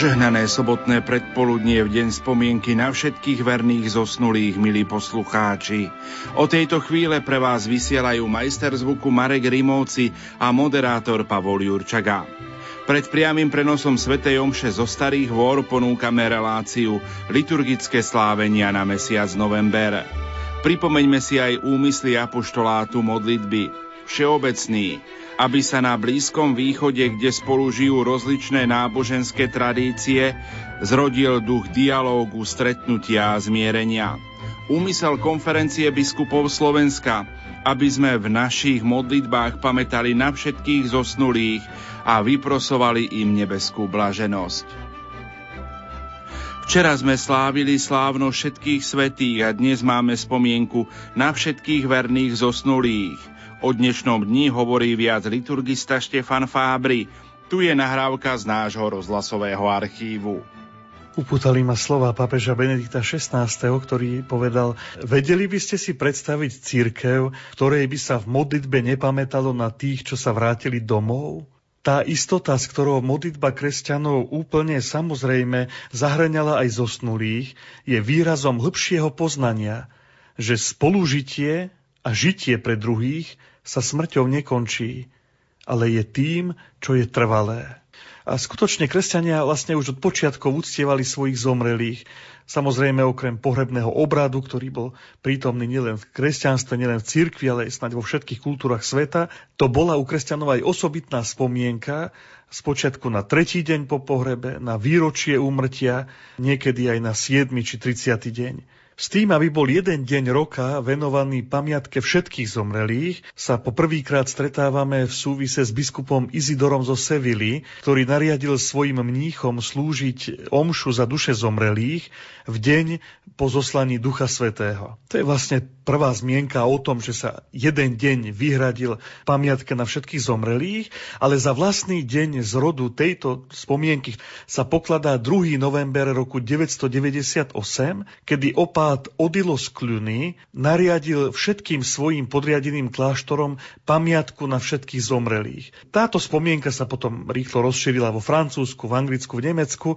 Požehnané sobotné predpoludnie v deň spomienky na všetkých verných zosnulých, milí poslucháči. O tejto chvíle pre vás vysielajú majster zvuku Marek Rimovci a moderátor Pavol Jurčaga. Pred priamým prenosom Sv. Omše zo Starých Vôr ponúkame reláciu Liturgické slávenia na mesiac november. Pripomeňme si aj úmysly apoštolátu modlitby. Všeobecný, aby sa na Blízkom východe, kde spolu žijú rozličné náboženské tradície, zrodil duch dialógu, stretnutia a zmierenia. Úmysel konferencie biskupov Slovenska, aby sme v našich modlitbách pamätali na všetkých zosnulých a vyprosovali im nebeskú blaženosť. Včera sme slávili slávno všetkých svetých a dnes máme spomienku na všetkých verných zosnulých – O dnešnom dni hovorí viac liturgista Štefan Fábry. Tu je nahrávka z nášho rozhlasového archívu. Upútali ma slova pápeža Benedikta XVI, ktorý povedal, vedeli by ste si predstaviť církev, ktorej by sa v modlitbe nepamätalo na tých, čo sa vrátili domov? Tá istota, s ktorou modlitba kresťanov úplne samozrejme zahrňala aj zosnulých, je výrazom hĺbšieho poznania, že spolužitie a žitie pre druhých sa smrťou nekončí, ale je tým, čo je trvalé. A skutočne kresťania vlastne už od počiatkov uctievali svojich zomrelých. Samozrejme okrem pohrebného obradu, ktorý bol prítomný nielen v kresťanstve, nielen v cirkvi, ale aj snáď vo všetkých kultúrach sveta, to bola u kresťanov aj osobitná spomienka, spočiatku na tretí deň po pohrebe, na výročie úmrtia, niekedy aj na 7. či 30. deň. S tým, aby bol jeden deň roka venovaný pamiatke všetkých zomrelých, sa po prvýkrát stretávame v súvise s biskupom Izidorom zo Sevily, ktorý nariadil svojim mníchom slúžiť omšu za duše zomrelých v deň po zoslaní Ducha Svetého. To je vlastne prvá zmienka o tom, že sa jeden deň vyhradil pamiatke na všetkých zomrelých, ale za vlastný deň z rodu tejto spomienky sa pokladá 2. november roku 998, kedy opá Abát Odilo z Kľuny nariadil všetkým svojim podriadeným kláštorom pamiatku na všetkých zomrelých. Táto spomienka sa potom rýchlo rozšírila vo Francúzsku, v Anglicku, v Nemecku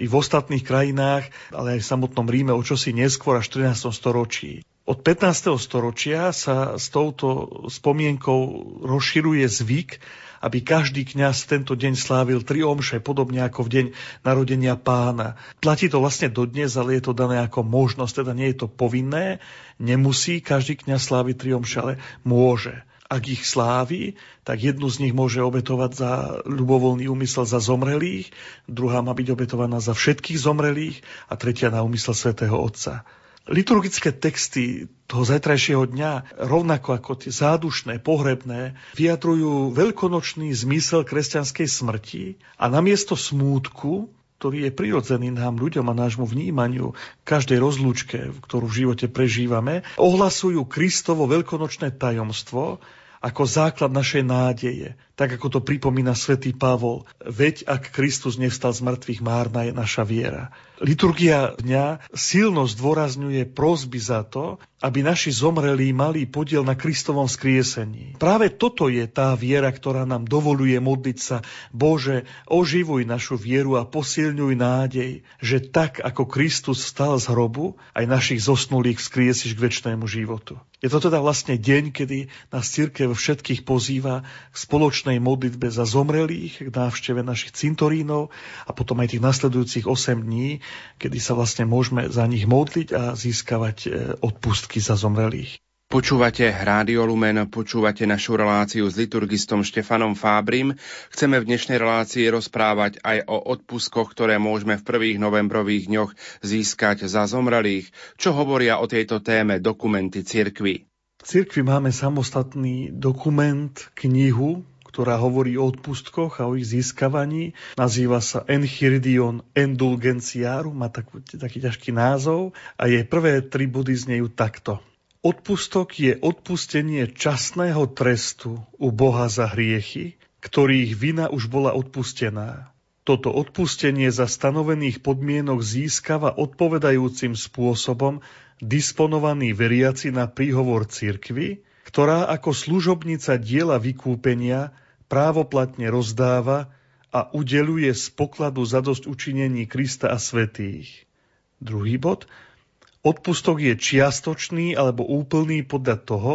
i v ostatných krajinách, ale aj v samotnom Ríme o čosi neskôr až v 13. storočí. Od 15. storočia sa s touto spomienkou rozširuje zvyk, aby každý kňaz tento deň slávil tri omše, podobne ako v deň narodenia pána. Platí to vlastne dodnes, ale je to dané ako možnosť, teda nie je to povinné. Nemusí každý kňaz sláviť tri omše, ale môže. Ak ich slávi, tak jednu z nich môže obetovať za ľubovoľný úmysel za zomrelých, druhá má byť obetovaná za všetkých zomrelých a tretia na úmysel svätého Otca. Liturgické texty toho zajtrajšieho dňa, rovnako ako tie zádušné, pohrebné, vyjadrujú veľkonočný zmysel kresťanskej smrti a namiesto smútku, ktorý je prirodzený nám ľuďom a nášmu vnímaniu, každej rozlúčke, ktorú v živote prežívame, ohlasujú Kristovo veľkonočné tajomstvo ako základ našej nádeje, tak ako to pripomína svätý Pavol. Veď ak Kristus nevstal z mŕtvych, márna je naša viera. Liturgia dňa silno zdôrazňuje prosby za to, aby naši zomrelí mali podiel na Kristovom skriesení. Práve toto je tá viera, ktorá nám dovoluje modliť sa Bože, oživuj našu vieru a posilňuj nádej, že tak ako Kristus vstal z hrobu, aj našich zosnulých vzkriesiš k väčšnému životu. Je to teda vlastne deň, kedy nás církev všetkých pozýva k spoločnej modlitbe za zomrelých, k návšteve našich cintorínov a potom aj tých nasledujúcich 8 dní, kedy sa vlastne môžeme za nich modliť a získavať e, odpustky za zomrelých. Počúvate Rádio Lumen, počúvate našu reláciu s liturgistom Štefanom Fábrim. Chceme v dnešnej relácii rozprávať aj o odpuskoch, ktoré môžeme v prvých novembrových dňoch získať za zomrelých. Čo hovoria o tejto téme dokumenty cirkvy? V cirkvi máme samostatný dokument, knihu, ktorá hovorí o odpustkoch a o ich získavaní. Nazýva sa Enchiridion Indulgenciarum, má taký, taký ťažký názov a jej prvé tri body znejú takto. Odpustok je odpustenie časného trestu u Boha za hriechy, ktorých vina už bola odpustená. Toto odpustenie za stanovených podmienok získava odpovedajúcim spôsobom disponovaný veriaci na príhovor cirkvy, ktorá ako služobnica diela vykúpenia právoplatne rozdáva a udeluje z pokladu zadosť učinení Krista a svetých. Druhý bod. Odpustok je čiastočný alebo úplný podľa toho,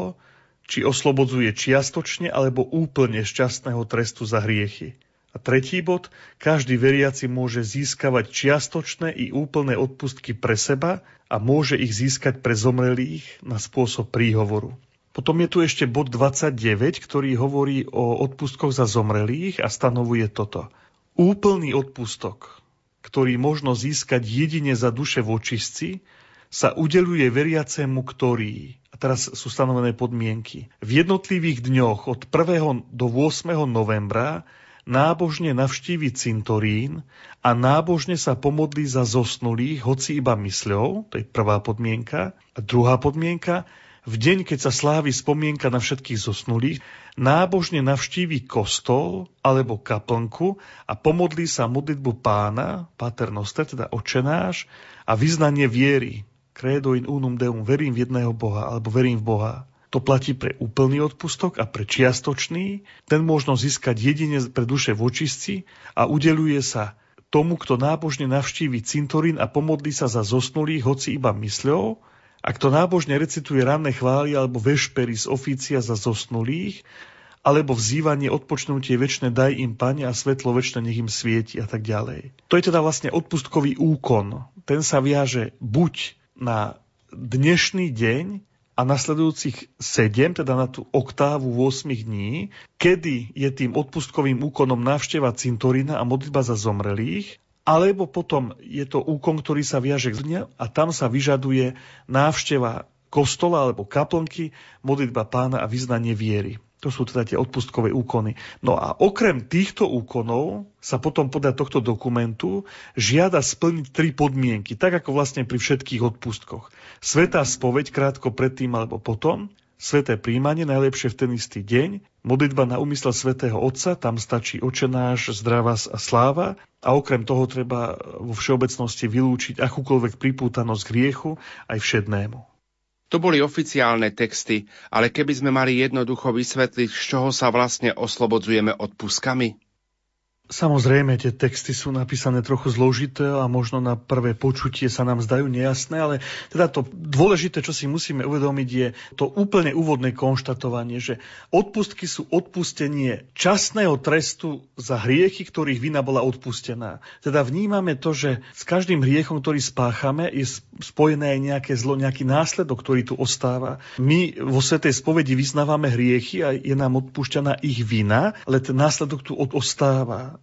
či oslobodzuje čiastočne alebo úplne šťastného trestu za hriechy. A tretí bod, každý veriaci môže získavať čiastočné i úplné odpustky pre seba a môže ich získať pre zomrelých na spôsob príhovoru. Potom je tu ešte bod 29, ktorý hovorí o odpustkoch za zomrelých a stanovuje toto. Úplný odpustok, ktorý možno získať jedine za duše vočistci, sa udeluje veriacemu, ktorý, a teraz sú stanovené podmienky, v jednotlivých dňoch od 1. do 8. novembra nábožne navštívi cintorín a nábožne sa pomodlí za zosnulých, hoci iba mysľou, to je prvá podmienka. A druhá podmienka, v deň, keď sa slávi spomienka na všetkých zosnulých, nábožne navštívi kostol alebo kaplnku a pomodlí sa modlitbu pána, Pater Noster, teda očenáš, a vyznanie viery, credo in unum deum, verím v jedného Boha, alebo verím v Boha. To platí pre úplný odpustok a pre čiastočný. Ten možno získať jedine pre duše vočistci a udeluje sa tomu, kto nábožne navštívi cintorín a pomodlí sa za zosnulých, hoci iba mysľou, a kto nábožne recituje ranné chvály alebo vešpery z ofícia za zosnulých, alebo vzývanie, odpočnutie väčšie daj im, Pane, a svetlo väčšie nech im svieti a tak ďalej. To je teda vlastne odpustkový úkon. Ten sa viaže buď na dnešný deň, a nasledujúcich 7, teda na tú oktávu 8 dní, kedy je tým odpustkovým úkonom návšteva cintorína a modlitba za zomrelých, alebo potom je to úkon, ktorý sa viaže k dňa a tam sa vyžaduje návšteva kostola alebo kaplnky, modlitba pána a vyznanie viery. To sú teda tie odpustkové úkony. No a okrem týchto úkonov sa potom podľa tohto dokumentu žiada splniť tri podmienky, tak ako vlastne pri všetkých odpustkoch. Svetá spoveď krátko predtým alebo potom, sveté príjmanie najlepšie v ten istý deň, modlitba na úmysel svätého Otca, tam stačí očenáš, zdravás a sláva a okrem toho treba vo všeobecnosti vylúčiť akúkoľvek pripútanosť k hriechu aj všednému. To boli oficiálne texty, ale keby sme mali jednoducho vysvetliť, z čoho sa vlastne oslobodzujeme odpuskami? Samozrejme, tie texty sú napísané trochu zložité a možno na prvé počutie sa nám zdajú nejasné, ale teda to dôležité, čo si musíme uvedomiť, je to úplne úvodné konštatovanie, že odpustky sú odpustenie časného trestu za hriechy, ktorých vina bola odpustená. Teda vnímame to, že s každým hriechom, ktorý spáchame, je spojené aj nejaké zlo, nejaký následok, ktorý tu ostáva. My vo Svetej spovedi vyznávame hriechy a je nám odpúšťaná ich vina, ale ten následok tu ostáva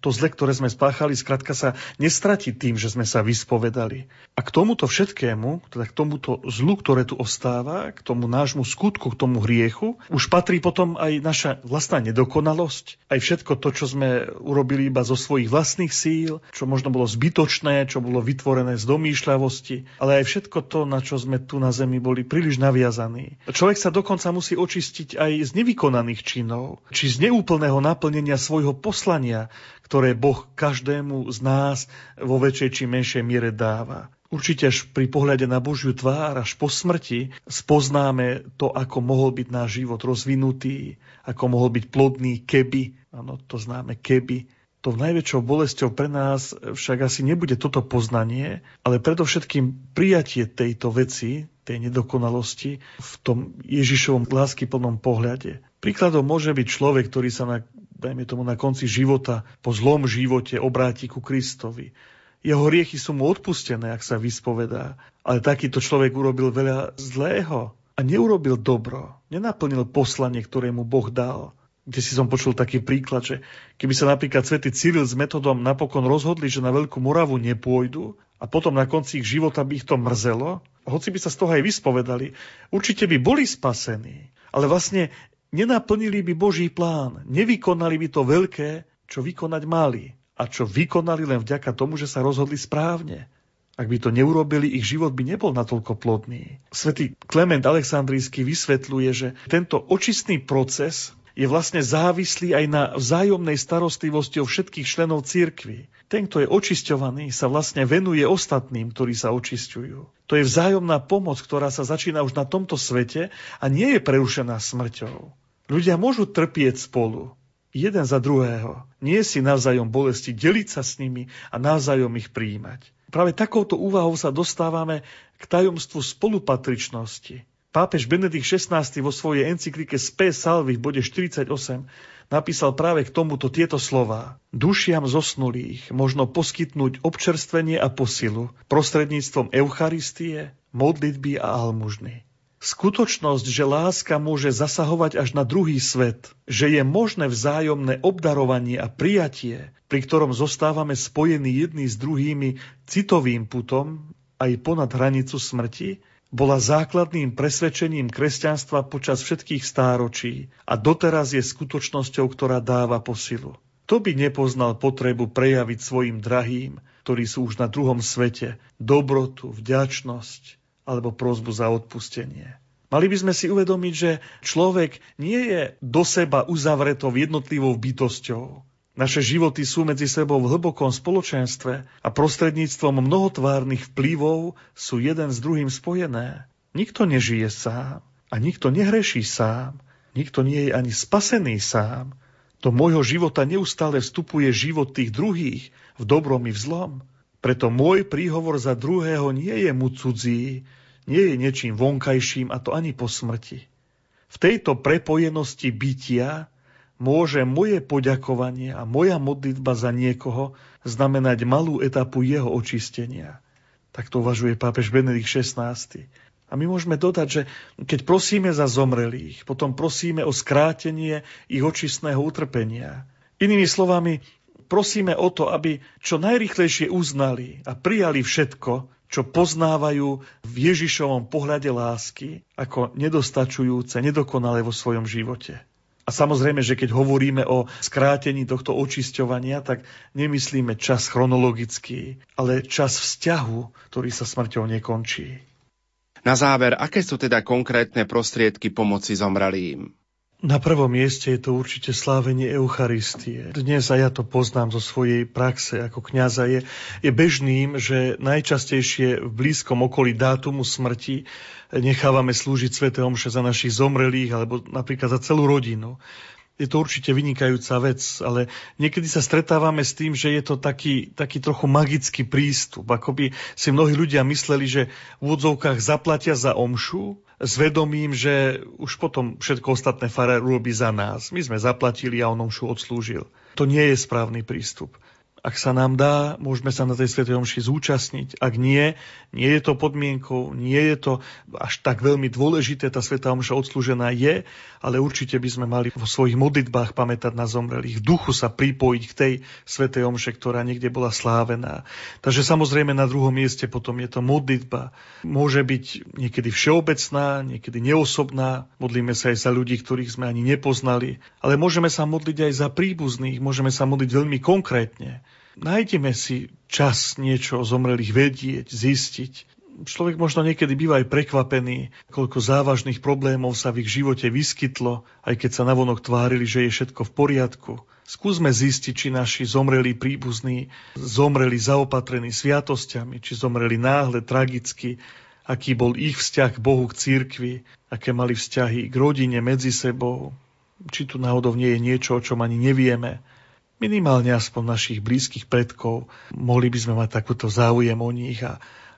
to zle, ktoré sme spáchali, skrátka sa nestratí tým, že sme sa vyspovedali. A k tomuto všetkému, teda k tomuto zlu, ktoré tu ostáva, k tomu nášmu skutku, k tomu hriechu, už patrí potom aj naša vlastná nedokonalosť, aj všetko to, čo sme urobili iba zo svojich vlastných síl, čo možno bolo zbytočné, čo bolo vytvorené z domýšľavosti, ale aj všetko to, na čo sme tu na zemi boli príliš naviazaní. Človek sa dokonca musí očistiť aj z nevykonaných činov, či z neúplného naplnenia svojho poslania, ktoré Boh každému z nás vo väčšej či menšej miere dáva. Určite až pri pohľade na Božiu tvár, až po smrti, spoznáme to, ako mohol byť náš život rozvinutý, ako mohol byť plodný, keby, áno, to známe keby. To najväčšou bolesťou pre nás však asi nebude toto poznanie, ale predovšetkým prijatie tejto veci, tej nedokonalosti v tom Ježišovom lásky plnom pohľade. Príkladom môže byť človek, ktorý sa na dajme tomu na konci života, po zlom živote obráti ku Kristovi. Jeho hriechy sú mu odpustené, ak sa vyspovedá. Ale takýto človek urobil veľa zlého a neurobil dobro. Nenaplnil poslanie, ktoré mu Boh dal. Kde si som počul taký príklad, že keby sa napríklad svätý Cyril s metodom napokon rozhodli, že na Veľkú Moravu nepôjdu a potom na konci ich života by ich to mrzelo, hoci by sa z toho aj vyspovedali, určite by boli spasení. Ale vlastne nenaplnili by Boží plán, nevykonali by to veľké, čo vykonať mali a čo vykonali len vďaka tomu, že sa rozhodli správne. Ak by to neurobili, ich život by nebol natoľko plodný. Svetý Klement Aleksandrijský vysvetľuje, že tento očistný proces je vlastne závislý aj na vzájomnej starostlivosti o všetkých členov cirkvy. Ten, kto je očisťovaný, sa vlastne venuje ostatným, ktorí sa očisťujú. To je vzájomná pomoc, ktorá sa začína už na tomto svete a nie je prerušená smrťou. Ľudia môžu trpieť spolu. jeden za druhého. Nie si navzájom bolesti, deliť sa s nimi a navzájom ich príjmať. Práve takouto úvahou sa dostávame k tajomstvu spolupatričnosti. Pápež Benedikt XVI vo svojej encyklike Spe Salvi v bode 48 napísal práve k tomuto tieto slova. Dušiam zosnulých možno poskytnúť občerstvenie a posilu prostredníctvom Eucharistie, modlitby a almužny. Skutočnosť, že láska môže zasahovať až na druhý svet, že je možné vzájomné obdarovanie a prijatie, pri ktorom zostávame spojení jedni s druhými citovým putom aj ponad hranicu smrti, bola základným presvedčením kresťanstva počas všetkých stáročí a doteraz je skutočnosťou, ktorá dáva posilu. To by nepoznal potrebu prejaviť svojim drahým, ktorí sú už na druhom svete, dobrotu, vďačnosť alebo prozbu za odpustenie. Mali by sme si uvedomiť, že človek nie je do seba uzavretou jednotlivou bytosťou, naše životy sú medzi sebou v hlbokom spoločenstve a prostredníctvom mnohotvárnych vplyvov sú jeden s druhým spojené. Nikto nežije sám a nikto nehreší sám. Nikto nie je ani spasený sám. Do môjho života neustále vstupuje život tých druhých v dobrom i v zlom. Preto môj príhovor za druhého nie je mu cudzí, nie je niečím vonkajším a to ani po smrti. V tejto prepojenosti bytia môže moje poďakovanie a moja modlitba za niekoho znamenať malú etapu jeho očistenia. Tak to uvažuje pápež Benedikt XVI. A my môžeme dodať, že keď prosíme za zomrelých, potom prosíme o skrátenie ich očistného utrpenia. Inými slovami, prosíme o to, aby čo najrychlejšie uznali a prijali všetko, čo poznávajú v Ježišovom pohľade lásky ako nedostačujúce, nedokonalé vo svojom živote. A samozrejme, že keď hovoríme o skrátení tohto očisťovania, tak nemyslíme čas chronologický, ale čas vzťahu, ktorý sa smrťou nekončí. Na záver, aké sú teda konkrétne prostriedky pomoci zomrelým? Na prvom mieste je to určite slávenie Eucharistie. Dnes, a ja to poznám zo svojej praxe ako kňaza, je, je bežným, že najčastejšie v blízkom okolí dátumu smrti nechávame slúžiť Svete Omše za našich zomrelých alebo napríklad za celú rodinu. Je to určite vynikajúca vec, ale niekedy sa stretávame s tým, že je to taký, taký trochu magický prístup. Ako by si mnohí ľudia mysleli, že v úvodzovkách zaplatia za omšu, s vedomím, že už potom všetko ostatné farár urobí za nás. My sme zaplatili a on omšu odslúžil. To nie je správny prístup. Ak sa nám dá, môžeme sa na tej Svetej Omši zúčastniť. Ak nie, nie je to podmienkou, nie je to až tak veľmi dôležité, tá Svetá Omša odslúžená je, ale určite by sme mali vo svojich modlitbách pamätať na zomrelých. Duchu sa pripojiť k tej Svetej Omše, ktorá niekde bola slávená. Takže samozrejme na druhom mieste potom je to modlitba. Môže byť niekedy všeobecná, niekedy neosobná. Modlíme sa aj za ľudí, ktorých sme ani nepoznali. Ale môžeme sa modliť aj za príbuzných, môžeme sa modliť veľmi konkrétne. Nájdeme si čas niečo o zomrelých vedieť, zistiť. Človek možno niekedy býva aj prekvapený, koľko závažných problémov sa v ich živote vyskytlo, aj keď sa navonok tvárili, že je všetko v poriadku. Skúsme zistiť, či naši zomreli príbuzní zomreli zaopatrení sviatosťami, či zomreli náhle, tragicky, aký bol ich vzťah k Bohu, k církvi, aké mali vzťahy k rodine medzi sebou, či tu náhodou nie je niečo, o čom ani nevieme minimálne aspoň našich blízkych predkov, mohli by sme mať takúto záujem o nich a,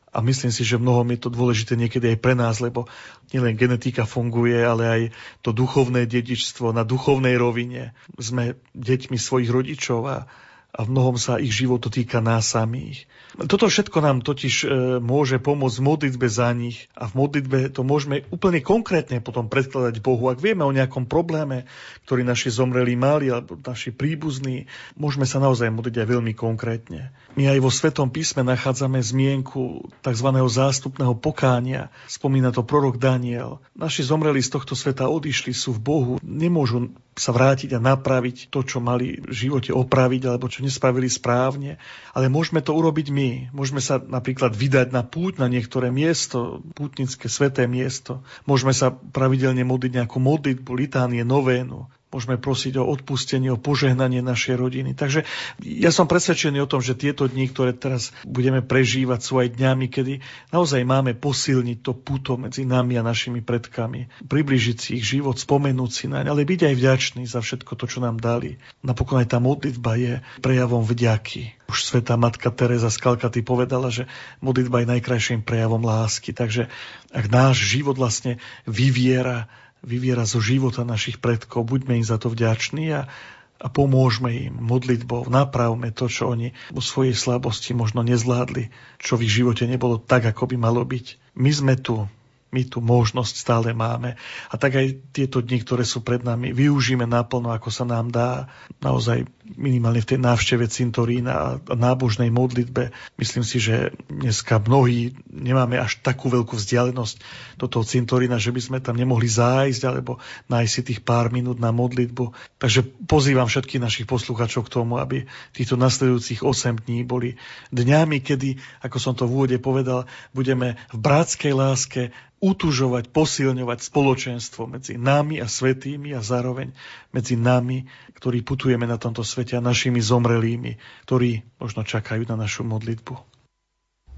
a myslím si, že mnohom je to dôležité niekedy aj pre nás, lebo nielen genetika funguje, ale aj to duchovné dedičstvo na duchovnej rovine. Sme deťmi svojich rodičov a, a v mnohom sa ich život týka nás samých. Toto všetko nám totiž e, môže pomôcť v modlitbe za nich a v modlitbe to môžeme úplne konkrétne potom predkladať Bohu. Ak vieme o nejakom probléme, ktorý naši zomreli mali alebo naši príbuzní, môžeme sa naozaj modliť aj veľmi konkrétne. My aj vo Svetom písme nachádzame zmienku tzv. zástupného pokánia. Spomína to prorok Daniel. Naši zomreli z tohto sveta odišli, sú v Bohu, nemôžu sa vrátiť a napraviť to, čo mali v živote opraviť alebo čo nespravili správne, ale môžeme to urobiť my. Môžeme sa napríklad vydať na púť na niektoré miesto, pútnické sveté miesto. Môžeme sa pravidelne modliť nejakú modlitbu, litánie, novénu. Môžeme prosiť o odpustenie, o požehnanie našej rodiny. Takže ja som presvedčený o tom, že tieto dni, ktoré teraz budeme prežívať, sú aj dňami, kedy naozaj máme posilniť to puto medzi nami a našimi predkami. Približiť si ich život, spomenúť si naň, ale byť aj vďačný za všetko to, čo nám dali. Napokon aj tá modlitba je prejavom vďaky. Už sveta matka Teresa z Kalkaty povedala, že modlitba je najkrajším prejavom lásky. Takže ak náš život vlastne vyviera vyviera zo života našich predkov. Buďme im za to vďační a, a pomôžme im modlitbou, napravme to, čo oni vo svojej slabosti možno nezvládli, čo v ich živote nebolo tak, ako by malo byť. My sme tu, my tu možnosť stále máme. A tak aj tieto dni, ktoré sú pred nami, využíme naplno, ako sa nám dá. Naozaj minimálne v tej návšteve cintorína a nábožnej modlitbe. Myslím si, že dneska mnohí nemáme až takú veľkú vzdialenosť do toho cintorína, že by sme tam nemohli zájsť alebo nájsť si tých pár minút na modlitbu. Takže pozývam všetkých našich posluchačov k tomu, aby týchto nasledujúcich 8 dní boli dňami, kedy, ako som to v úvode povedal, budeme v bratskej láske utužovať, posilňovať spoločenstvo medzi nami a svetými a zároveň medzi nami, ktorí putujeme na tomto svete a našimi zomrelými, ktorí možno čakajú na našu modlitbu.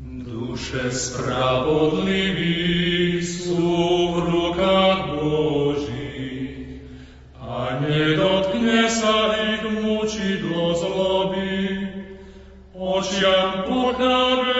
Duše spravodliví sú v rukách Božích a nedotkne sa ich mučidlo zloby. Očiam pochábelo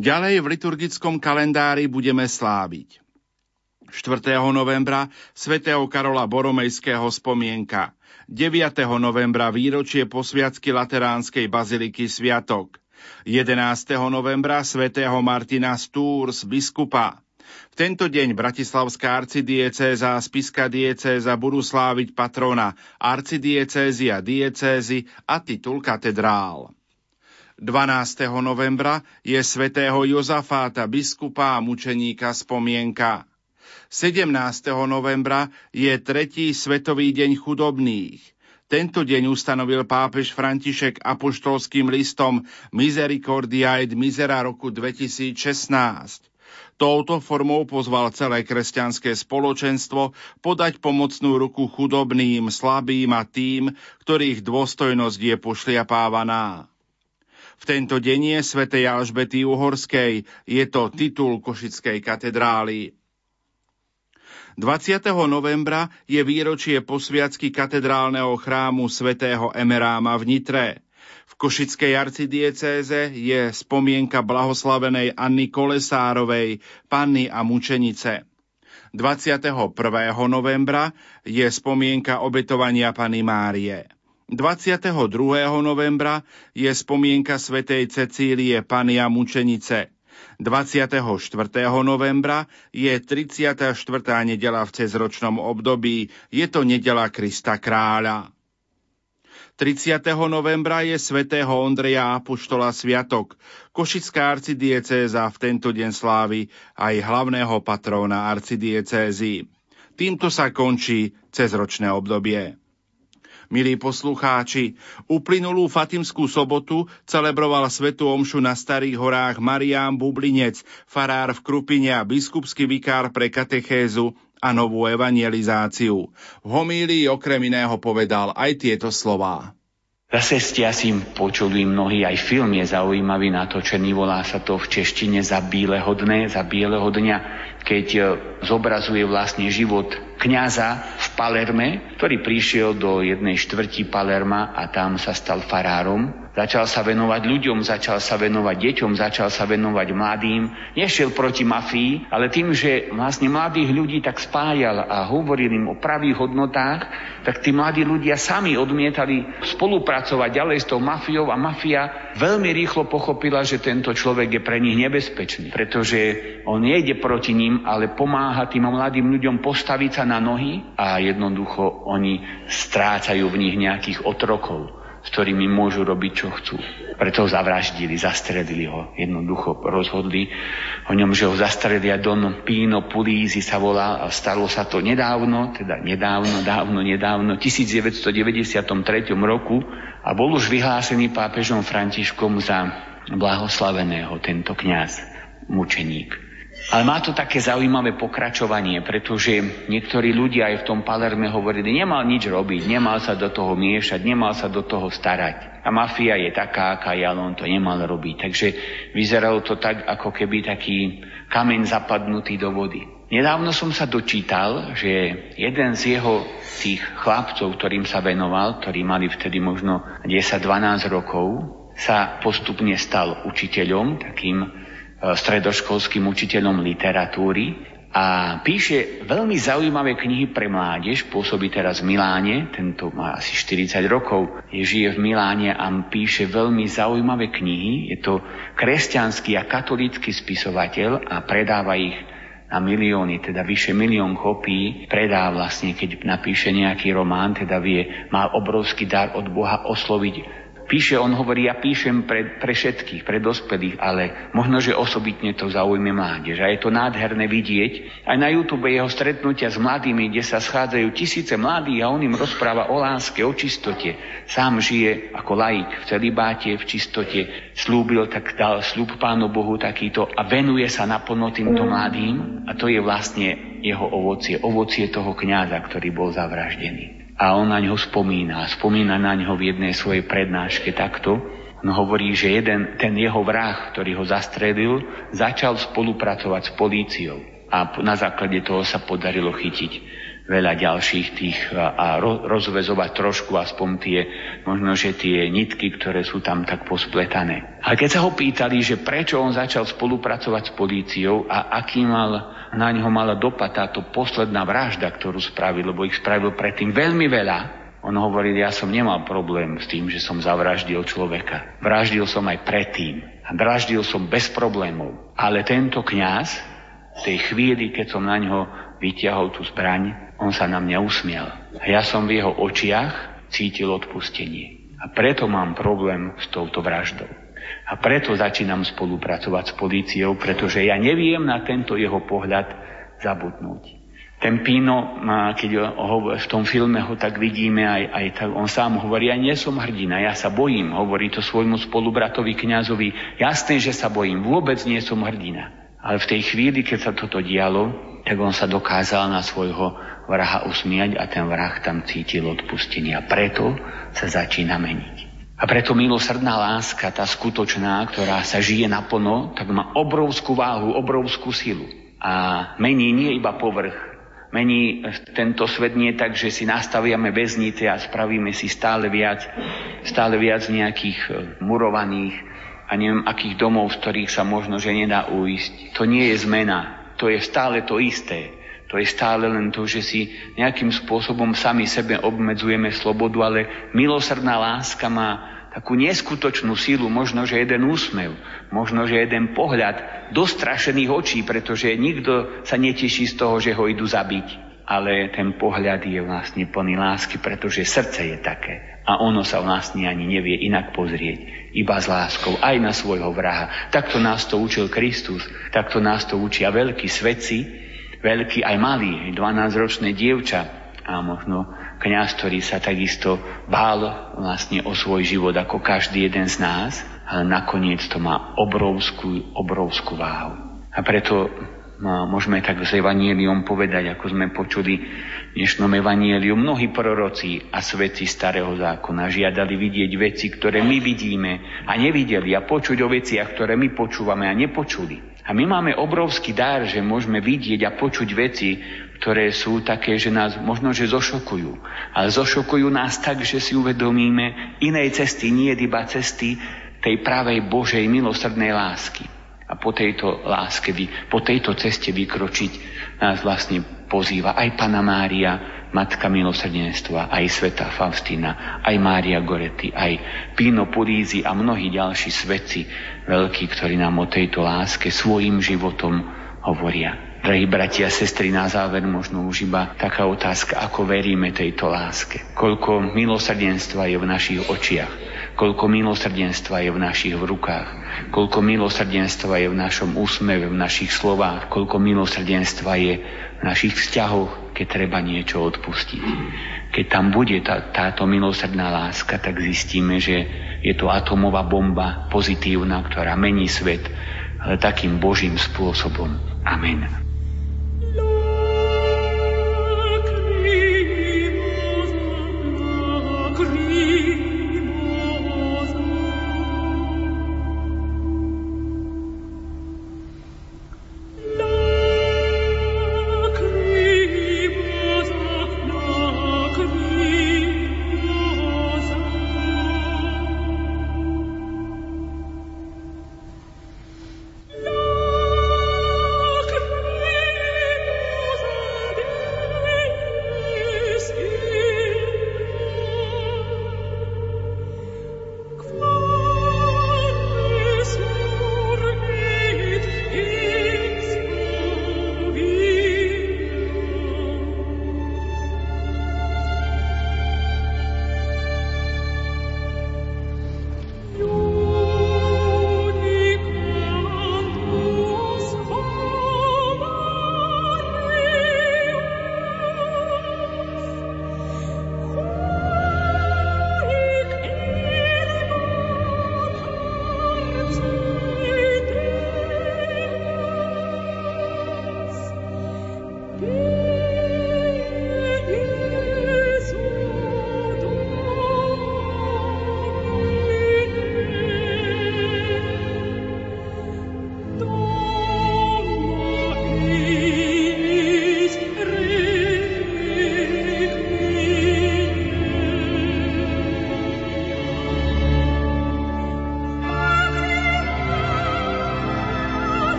Ďalej v liturgickom kalendári budeme sláviť. 4. novembra svätého Karola Boromejského spomienka. 9. novembra výročie posviacky Lateránskej baziliky Sviatok. 11. novembra svätého Martina z Tours, biskupa. V tento deň Bratislavská arcidiecéza a Spiska diecéza budú sláviť patrona arcidiecézy a diecézy a titul katedrál. 12. novembra je svätého Jozafáta, biskupa a mučeníka spomienka. 17. novembra je tretí svetový deň chudobných. Tento deň ustanovil pápež František apoštolským listom Misericordia et Misera roku 2016. Touto formou pozval celé kresťanské spoločenstvo podať pomocnú ruku chudobným, slabým a tým, ktorých dôstojnosť je pošliapávaná. V tento deň je svätej Alžbety Uhorskej. Je to titul Košickej katedrály. 20. novembra je výročie posviacky katedrálneho chrámu svätého Emeráma v Nitre. V Košickej arcidiecéze je spomienka blahoslavenej Anny Kolesárovej, panny a mučenice. 21. novembra je spomienka obetovania Pany Márie. 22. novembra je spomienka svätej Cecílie Pania Mučenice. 24. novembra je 34. nedela v cezročnom období. Je to nedela Krista kráľa. 30. novembra je svätého Ondreja Apoštola Sviatok. Košická arcidiecéza v tento deň slávy aj hlavného patróna arcidiecézy. Týmto sa končí cezročné obdobie. Milí poslucháči, uplynulú Fatimskú sobotu celebroval Svetu Omšu na Starých horách Marián Bublinec, farár v Krupine a biskupský vikár pre katechézu a novú evangelizáciu. V homílii okrem iného povedal aj tieto slová. Zase ste asi počuli mnohí, aj film je zaujímavý natočený, volá sa to v češtine za bíleho dne, za bieleho dňa, keď e, zobrazuje vlastne život kňaza v Palerme, ktorý prišiel do jednej štvrti Palerma a tam sa stal farárom Začal sa venovať ľuďom, začal sa venovať deťom, začal sa venovať mladým. Nešiel proti mafii, ale tým, že vlastne mladých ľudí tak spájal a hovoril im o pravých hodnotách, tak tí mladí ľudia sami odmietali spolupracovať ďalej s tou mafiou a mafia veľmi rýchlo pochopila, že tento človek je pre nich nebezpečný, pretože on nejde proti ním, ale pomáha tým mladým ľuďom postaviť sa na nohy a jednoducho oni strácajú v nich nejakých otrokov s ktorými môžu robiť, čo chcú. Preto ho zavraždili, zastrelili ho. Jednoducho rozhodli o ňom, že ho zastrelia Don Pino Pulízi sa volá a stalo sa to nedávno, teda nedávno, dávno, nedávno, 1993 roku a bol už vyhlásený pápežom Františkom za blahoslaveného tento kňaz, mučeník. Ale má to také zaujímavé pokračovanie, pretože niektorí ľudia aj v tom Palerme hovorili, nemal nič robiť, nemal sa do toho miešať, nemal sa do toho starať. A mafia je taká, aká je, ale on to nemal robiť. Takže vyzeralo to tak, ako keby taký kameň zapadnutý do vody. Nedávno som sa dočítal, že jeden z jeho tých chlapcov, ktorým sa venoval, ktorí mali vtedy možno 10-12 rokov, sa postupne stal učiteľom, takým stredoškolským učiteľom literatúry a píše veľmi zaujímavé knihy pre mládež, pôsobí teraz v Miláne, tento má asi 40 rokov, je, žije v Miláne a píše veľmi zaujímavé knihy, je to kresťanský a katolícky spisovateľ a predáva ich na milióny, teda vyše milión kopí, predá vlastne, keď napíše nejaký román, teda vie, má obrovský dar od Boha osloviť Píše, on hovorí, ja píšem pre, pre všetkých, pre dospelých, ale možno, že osobitne to zaujme mládež. A je to nádherné vidieť. Aj na YouTube jeho stretnutia s mladými, kde sa schádzajú tisíce mladých a on im rozpráva o láske, o čistote. Sám žije ako laik v celibáte, v čistote. Slúbil, tak dal slúb Pánu Bohu takýto a venuje sa naplno týmto mladým. A to je vlastne jeho ovocie, ovocie toho kňaza, ktorý bol zavraždený a on na ňo spomína. Spomína na ňo v jednej svojej prednáške takto. On hovorí, že jeden, ten jeho vrah, ktorý ho zastrelil, začal spolupracovať s políciou. A na základe toho sa podarilo chytiť veľa ďalších tých a, rozvezovať trošku aspoň tie, možno, že tie nitky, ktoré sú tam tak pospletané. A keď sa ho pýtali, že prečo on začal spolupracovať s políciou a aký mal na ňo mala dopad táto posledná vražda, ktorú spravil, lebo ich spravil predtým veľmi veľa. On hovoril, ja som nemal problém s tým, že som zavraždil človeka. Vraždil som aj predtým. A vraždil som bez problémov. Ale tento kňaz, v tej chvíli, keď som na ňo vyťahol tú zbraň, on sa na mňa usmiel. A ja som v jeho očiach cítil odpustenie. A preto mám problém s touto vraždou. A preto začínam spolupracovať s políciou, pretože ja neviem na tento jeho pohľad zabudnúť. Ten Pino, keď ho, v tom filme ho tak vidíme, aj, aj tak, on sám hovorí, ja nie som hrdina, ja sa bojím, hovorí to svojmu spolubratovi kňazovi, jasné, že sa bojím, vôbec nie som hrdina. Ale v tej chvíli, keď sa toto dialo, tak on sa dokázal na svojho vraha usmiať a ten vrah tam cítil odpustenie. A preto sa začína meniť. A preto milosrdná láska, tá skutočná, ktorá sa žije naplno, tak má obrovskú váhu, obrovskú silu. A mení nie iba povrch. Mení tento svet nie tak, že si nastaviame väznice a spravíme si stále viac, stále viac nejakých e, murovaných a neviem akých domov, z ktorých sa možno, že nedá uísť. To nie je zmena. To je stále to isté. To je stále len to, že si nejakým spôsobom sami sebe obmedzujeme slobodu, ale milosrdná láska má takú neskutočnú sílu, možno, že jeden úsmev, možno, že jeden pohľad dostrašených očí, pretože nikto sa neteší z toho, že ho idú zabiť. Ale ten pohľad je vlastne plný lásky, pretože srdce je také. A ono sa vlastne ani nevie inak pozrieť, iba s láskou, aj na svojho vraha. Takto nás to učil Kristus, takto nás to učia veľkí svedci, veľký aj malý, 12-ročné dievča a možno kniaz, ktorý sa takisto bál vlastne o svoj život ako každý jeden z nás, ale nakoniec to má obrovskú, obrovskú váhu. A preto môžeme tak s Evangelium povedať, ako sme počuli v dnešnom Evangeliu. Mnohí proroci a svetci starého zákona žiadali vidieť veci, ktoré my vidíme a nevideli a počuť o veciach, ktoré my počúvame a nepočuli. A my máme obrovský dar, že môžeme vidieť a počuť veci, ktoré sú také, že nás možno, že zošokujú. Ale zošokujú nás tak, že si uvedomíme inej cesty, nie iba cesty tej pravej Božej milosrdnej lásky a po tejto láske, po tejto ceste vykročiť nás vlastne pozýva aj Pana Mária, Matka milosrdenstva, aj Sveta Faustina, aj Mária Goretti, aj Pino Purízi a mnohí ďalší svetci veľkí, ktorí nám o tejto láske svojim životom hovoria. Drahí bratia a sestry, na záver možno už iba taká otázka, ako veríme tejto láske. Koľko milosrdenstva je v našich očiach, koľko milosrdenstva je v našich rukách, koľko milosrdenstva je v našom úsmeve, v našich slovách, koľko milosrdenstva je v našich vzťahoch, keď treba niečo odpustiť. Keď tam bude tá, táto milosrdná láska, tak zistíme, že je to atomová bomba pozitívna, ktorá mení svet, ale takým božím spôsobom. Amen.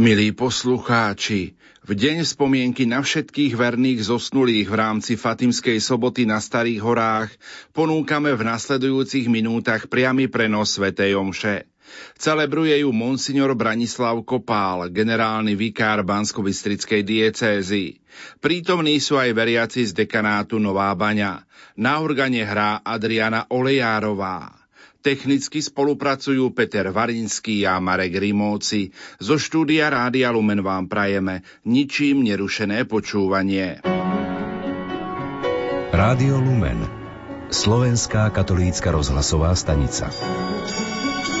Milí poslucháči, v deň spomienky na všetkých verných zosnulých v rámci Fatimskej soboty na Starých horách ponúkame v nasledujúcich minútach priamy prenos Svetej Omše. Celebruje ju monsignor Branislav Kopál, generálny vikár bansko diecézy. Prítomní sú aj veriaci z dekanátu Nová Baňa. Na organe hrá Adriana Olejárová. Technicky spolupracujú Peter Varinský a Marek Rimóci. Zo štúdia Rádia Lumen vám prajeme ničím nerušené počúvanie. Rádio Lumen Slovenská katolícka rozhlasová stanica.